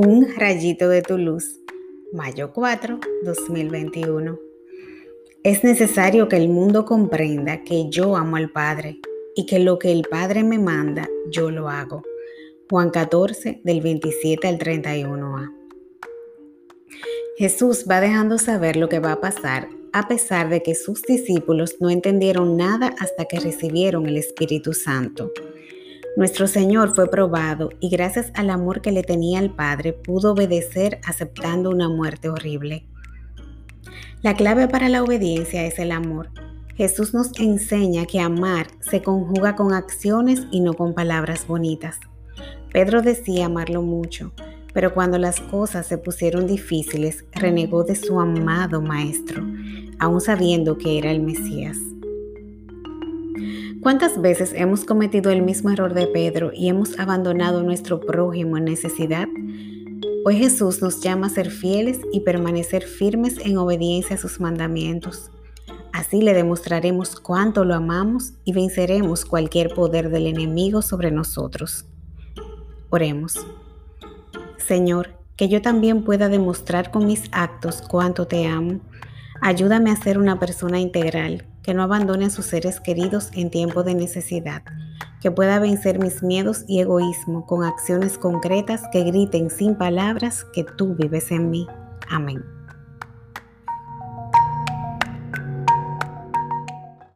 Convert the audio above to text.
Un rayito de tu luz, mayo 4, 2021. Es necesario que el mundo comprenda que yo amo al Padre y que lo que el Padre me manda, yo lo hago. Juan 14, del 27 al 31a. Jesús va dejando saber lo que va a pasar a pesar de que sus discípulos no entendieron nada hasta que recibieron el Espíritu Santo. Nuestro Señor fue probado y gracias al amor que le tenía al Padre pudo obedecer aceptando una muerte horrible. La clave para la obediencia es el amor. Jesús nos enseña que amar se conjuga con acciones y no con palabras bonitas. Pedro decía amarlo mucho, pero cuando las cosas se pusieron difíciles, renegó de su amado Maestro, aun sabiendo que era el Mesías. ¿Cuántas veces hemos cometido el mismo error de Pedro y hemos abandonado a nuestro prójimo en necesidad? Hoy Jesús nos llama a ser fieles y permanecer firmes en obediencia a sus mandamientos. Así le demostraremos cuánto lo amamos y venceremos cualquier poder del enemigo sobre nosotros. Oremos. Señor, que yo también pueda demostrar con mis actos cuánto te amo. Ayúdame a ser una persona integral que no abandone a sus seres queridos en tiempo de necesidad, que pueda vencer mis miedos y egoísmo con acciones concretas que griten sin palabras que tú vives en mí. Amén.